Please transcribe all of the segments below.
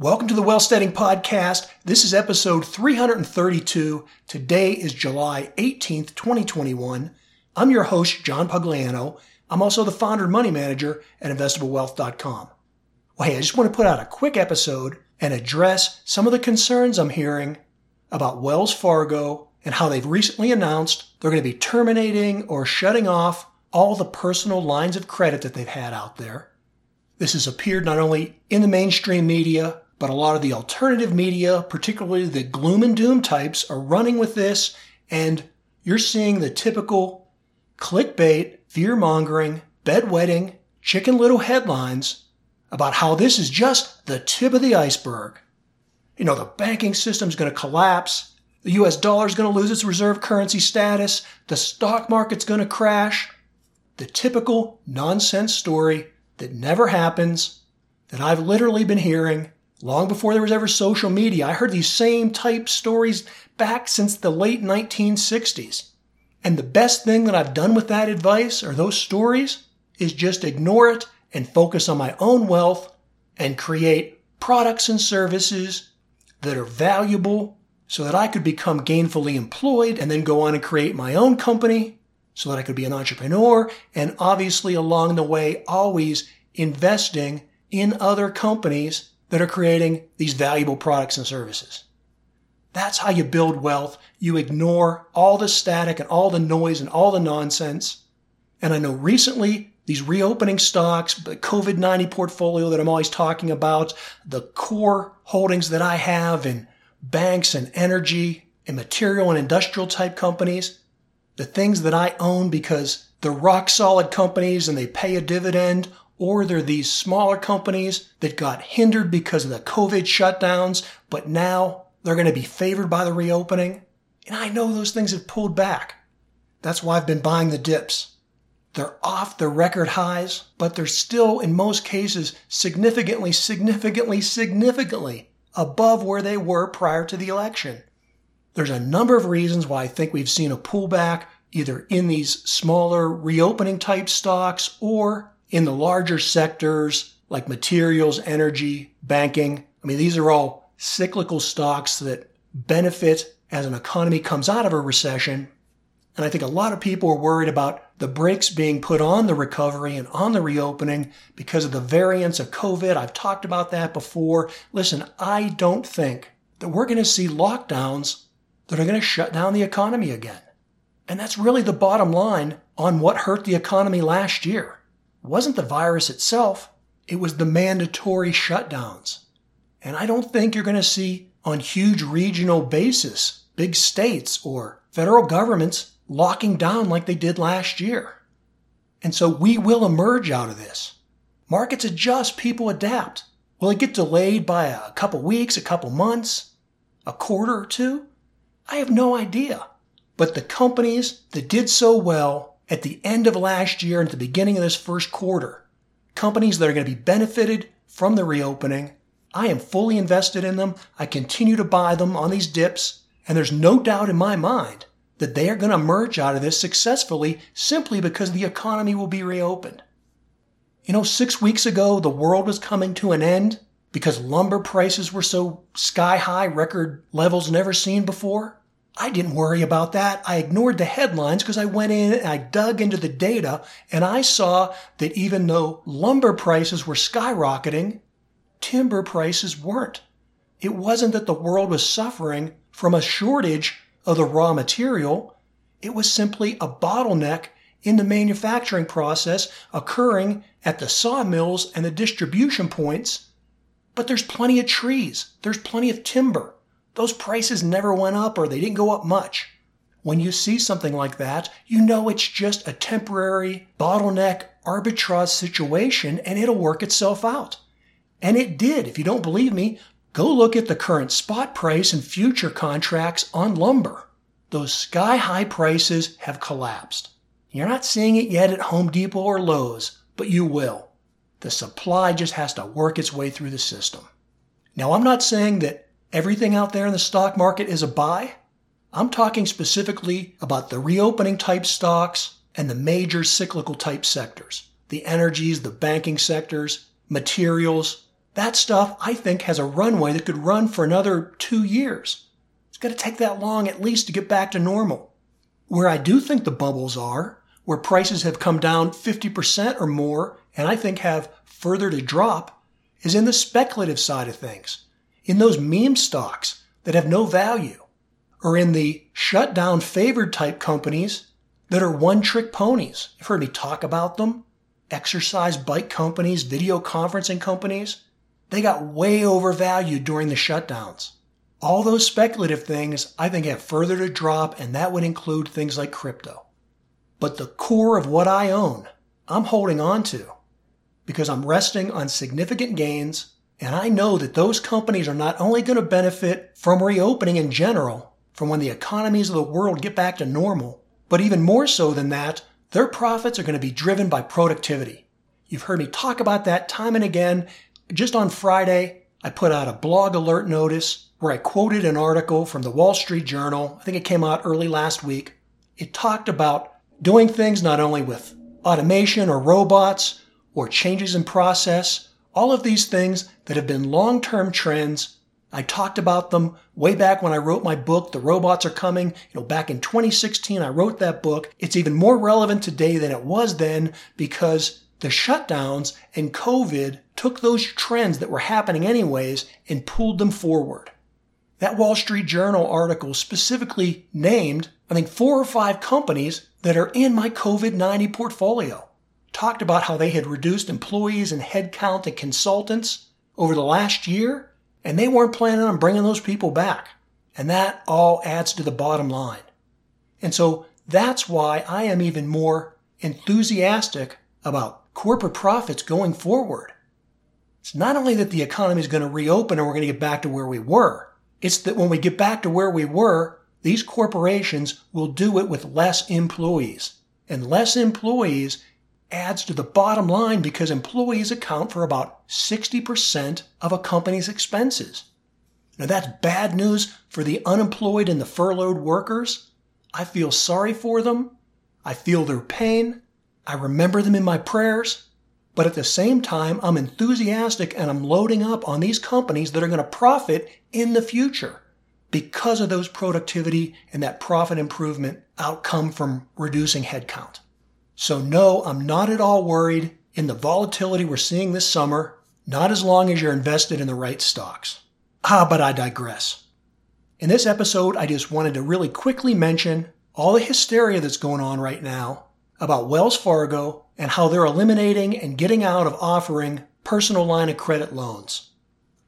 Welcome to the Wealthsteading Podcast. This is episode 332. Today is July 18th, 2021. I'm your host, John Pugliano. I'm also the founder and money manager at investablewealth.com. Well, hey, I just want to put out a quick episode and address some of the concerns I'm hearing about Wells Fargo and how they've recently announced they're going to be terminating or shutting off all the personal lines of credit that they've had out there. This has appeared not only in the mainstream media, but a lot of the alternative media, particularly the gloom and doom types, are running with this, and you're seeing the typical clickbait, fear mongering, bedwetting, chicken little headlines about how this is just the tip of the iceberg. You know, the banking system's going to collapse. The US dollar is going to lose its reserve currency status. The stock market's going to crash. The typical nonsense story that never happens that I've literally been hearing long before there was ever social media. I heard these same type stories back since the late 1960s. And the best thing that I've done with that advice or those stories is just ignore it and focus on my own wealth and create products and services that are valuable so that I could become gainfully employed and then go on and create my own company so that I could be an entrepreneur and obviously along the way always investing in other companies that are creating these valuable products and services. That's how you build wealth. You ignore all the static and all the noise and all the nonsense. And I know recently these reopening stocks, the COVID 90 portfolio that I'm always talking about, the core holdings that I have in banks and energy and material and industrial type companies, the things that I own because they're rock solid companies and they pay a dividend, or they're these smaller companies that got hindered because of the COVID shutdowns, but now they're going to be favored by the reopening. And I know those things have pulled back. That's why I've been buying the dips. They're off the record highs, but they're still, in most cases, significantly, significantly, significantly above where they were prior to the election. There's a number of reasons why I think we've seen a pullback either in these smaller reopening type stocks or in the larger sectors like materials, energy, banking. I mean, these are all cyclical stocks that benefit as an economy comes out of a recession and I think a lot of people are worried about the brakes being put on the recovery and on the reopening because of the variants of COVID. I've talked about that before. Listen, I don't think that we're going to see lockdowns that are going to shut down the economy again. And that's really the bottom line on what hurt the economy last year. Wasn't the virus itself. It was the mandatory shutdowns. And I don't think you're going to see on huge regional basis, big states or federal governments locking down like they did last year. And so we will emerge out of this. Markets adjust, people adapt. Will it get delayed by a couple weeks, a couple months, a quarter or two? I have no idea. But the companies that did so well at the end of last year and at the beginning of this first quarter, companies that are going to be benefited from the reopening, I am fully invested in them. I continue to buy them on these dips. And there's no doubt in my mind that they are going to emerge out of this successfully simply because the economy will be reopened. You know, six weeks ago, the world was coming to an end because lumber prices were so sky high, record levels never seen before. I didn't worry about that. I ignored the headlines because I went in and I dug into the data and I saw that even though lumber prices were skyrocketing, timber prices weren't. It wasn't that the world was suffering from a shortage of the raw material. It was simply a bottleneck in the manufacturing process occurring at the sawmills and the distribution points. But there's plenty of trees. There's plenty of timber. Those prices never went up or they didn't go up much. When you see something like that, you know it's just a temporary bottleneck arbitrage situation and it'll work itself out. And it did. If you don't believe me, Go look at the current spot price and future contracts on lumber. Those sky high prices have collapsed. You're not seeing it yet at Home Depot or Lowe's, but you will. The supply just has to work its way through the system. Now, I'm not saying that everything out there in the stock market is a buy. I'm talking specifically about the reopening type stocks and the major cyclical type sectors the energies, the banking sectors, materials, that stuff I think has a runway that could run for another two years. It's going to take that long at least to get back to normal. Where I do think the bubbles are, where prices have come down 50% or more, and I think have further to drop, is in the speculative side of things, in those meme stocks that have no value, or in the shut down favored type companies that are one trick ponies. You've heard me talk about them. Exercise bike companies, video conferencing companies. They got way overvalued during the shutdowns. All those speculative things I think have further to drop, and that would include things like crypto. But the core of what I own, I'm holding on to because I'm resting on significant gains, and I know that those companies are not only going to benefit from reopening in general, from when the economies of the world get back to normal, but even more so than that, their profits are going to be driven by productivity. You've heard me talk about that time and again. Just on Friday, I put out a blog alert notice where I quoted an article from the Wall Street Journal. I think it came out early last week. It talked about doing things not only with automation or robots or changes in process, all of these things that have been long term trends. I talked about them way back when I wrote my book, The Robots Are Coming. You know, back in 2016, I wrote that book. It's even more relevant today than it was then because the shutdowns and COVID took those trends that were happening anyways and pulled them forward. That Wall Street Journal article specifically named, I think, four or five companies that are in my COVID 90 portfolio. Talked about how they had reduced employees and headcount and consultants over the last year, and they weren't planning on bringing those people back. And that all adds to the bottom line. And so that's why I am even more enthusiastic about corporate profits going forward. It's not only that the economy is going to reopen and we're going to get back to where we were, it's that when we get back to where we were, these corporations will do it with less employees. And less employees adds to the bottom line because employees account for about 60% of a company's expenses. Now that's bad news for the unemployed and the furloughed workers. I feel sorry for them. I feel their pain. I remember them in my prayers. But at the same time, I'm enthusiastic and I'm loading up on these companies that are going to profit in the future because of those productivity and that profit improvement outcome from reducing headcount. So no, I'm not at all worried in the volatility we're seeing this summer, not as long as you're invested in the right stocks. Ah, but I digress. In this episode, I just wanted to really quickly mention all the hysteria that's going on right now about Wells Fargo and how they're eliminating and getting out of offering personal line of credit loans.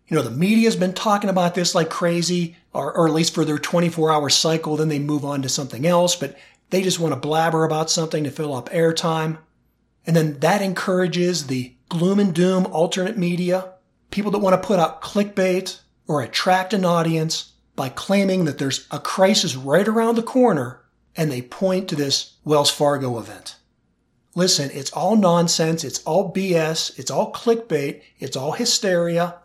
You know, the media's been talking about this like crazy, or, or at least for their 24 hour cycle, then they move on to something else, but they just want to blabber about something to fill up airtime. And then that encourages the gloom and doom alternate media, people that want to put out clickbait or attract an audience by claiming that there's a crisis right around the corner and they point to this Wells Fargo event. Listen, it's all nonsense. It's all BS. It's all clickbait. It's all hysteria.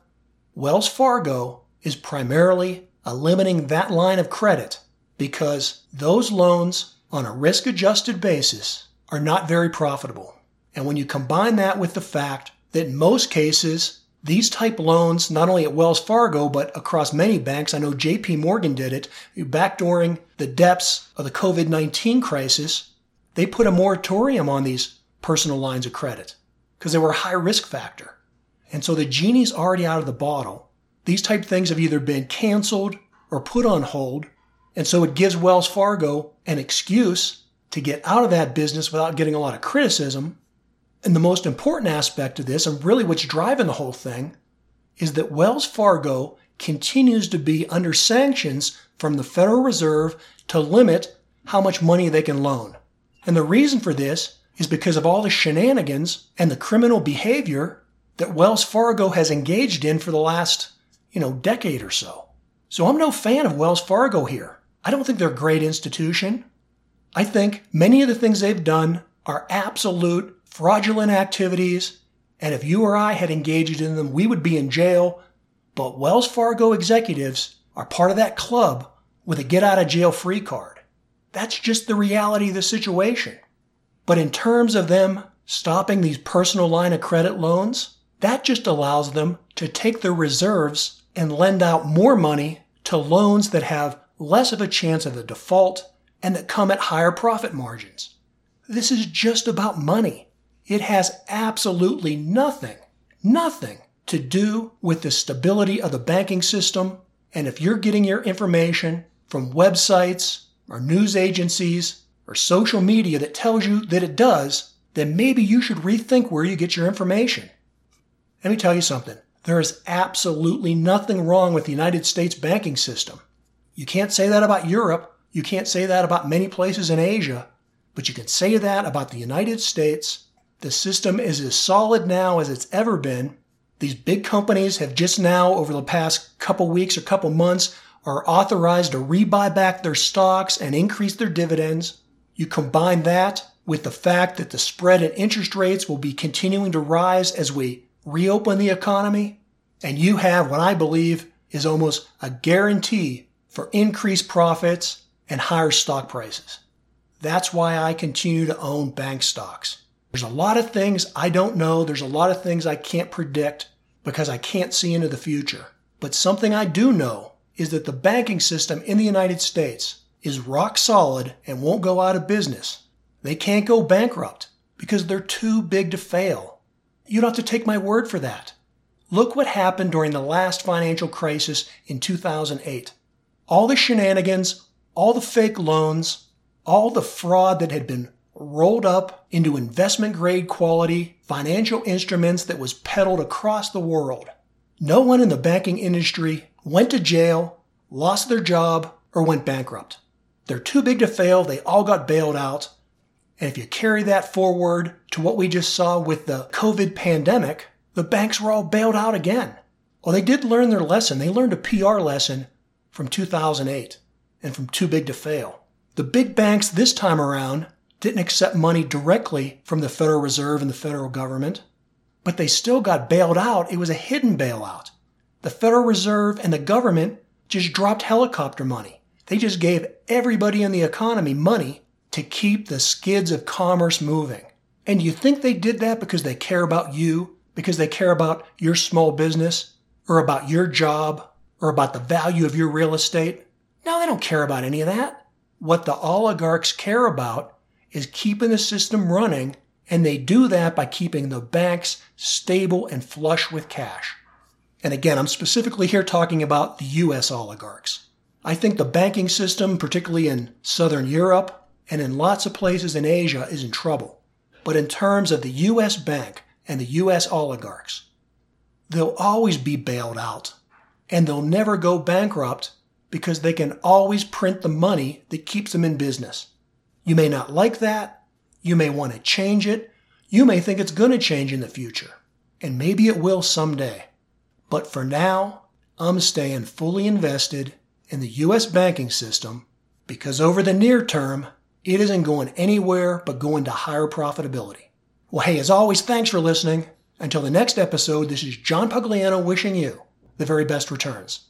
Wells Fargo is primarily eliminating that line of credit because those loans on a risk adjusted basis are not very profitable. And when you combine that with the fact that in most cases, these type loans, not only at Wells Fargo, but across many banks, I know JP Morgan did it, back during the depths of the COVID 19 crisis, they put a moratorium on these personal lines of credit because they were a high risk factor. And so the genie's already out of the bottle. These type things have either been canceled or put on hold. And so it gives Wells Fargo an excuse to get out of that business without getting a lot of criticism and the most important aspect of this, and really what's driving the whole thing, is that Wells Fargo continues to be under sanctions from the Federal Reserve to limit how much money they can loan. And the reason for this is because of all the shenanigans and the criminal behavior that Wells Fargo has engaged in for the last, you know, decade or so. So I'm no fan of Wells Fargo here. I don't think they're a great institution. I think many of the things they've done are absolute fraudulent activities, and if you or I had engaged in them, we would be in jail. But Wells Fargo executives are part of that club with a get out of jail free card. That's just the reality of the situation. But in terms of them stopping these personal line of credit loans, that just allows them to take their reserves and lend out more money to loans that have less of a chance of a default and that come at higher profit margins. This is just about money. It has absolutely nothing, nothing to do with the stability of the banking system. And if you're getting your information from websites or news agencies or social media that tells you that it does, then maybe you should rethink where you get your information. Let me tell you something. There is absolutely nothing wrong with the United States banking system. You can't say that about Europe. You can't say that about many places in Asia. But you can say that about the United States. The system is as solid now as it's ever been. These big companies have just now, over the past couple weeks or couple months, are authorized to rebuy back their stocks and increase their dividends. You combine that with the fact that the spread in interest rates will be continuing to rise as we reopen the economy, and you have what I believe is almost a guarantee for increased profits and higher stock prices. That's why I continue to own bank stocks. There's a lot of things I don't know. There's a lot of things I can't predict because I can't see into the future. But something I do know is that the banking system in the United States is rock solid and won't go out of business. They can't go bankrupt because they're too big to fail. You don't have to take my word for that. Look what happened during the last financial crisis in 2008. All the shenanigans, all the fake loans, all the fraud that had been rolled up into investment grade quality financial instruments that was peddled across the world. No one in the banking industry went to jail, lost their job, or went bankrupt. They're too big to fail. They all got bailed out. And if you carry that forward to what we just saw with the COVID pandemic, the banks were all bailed out again. Well, they did learn their lesson. They learned a PR lesson from 2008 and from too big to fail. The big banks this time around didn't accept money directly from the Federal Reserve and the federal government, but they still got bailed out. It was a hidden bailout. The Federal Reserve and the government just dropped helicopter money. They just gave everybody in the economy money to keep the skids of commerce moving. And you think they did that because they care about you, because they care about your small business, or about your job, or about the value of your real estate? No, they don't care about any of that. What the oligarchs care about is keeping the system running, and they do that by keeping the banks stable and flush with cash. And again, I'm specifically here talking about the U.S. oligarchs. I think the banking system, particularly in Southern Europe and in lots of places in Asia, is in trouble. But in terms of the U.S. bank and the U.S. oligarchs, they'll always be bailed out and they'll never go bankrupt because they can always print the money that keeps them in business. You may not like that. You may want to change it. You may think it's going to change in the future. And maybe it will someday. But for now, I'm staying fully invested in the U.S. banking system because over the near term, it isn't going anywhere but going to higher profitability. Well, hey, as always, thanks for listening. Until the next episode, this is John Pugliano wishing you the very best returns.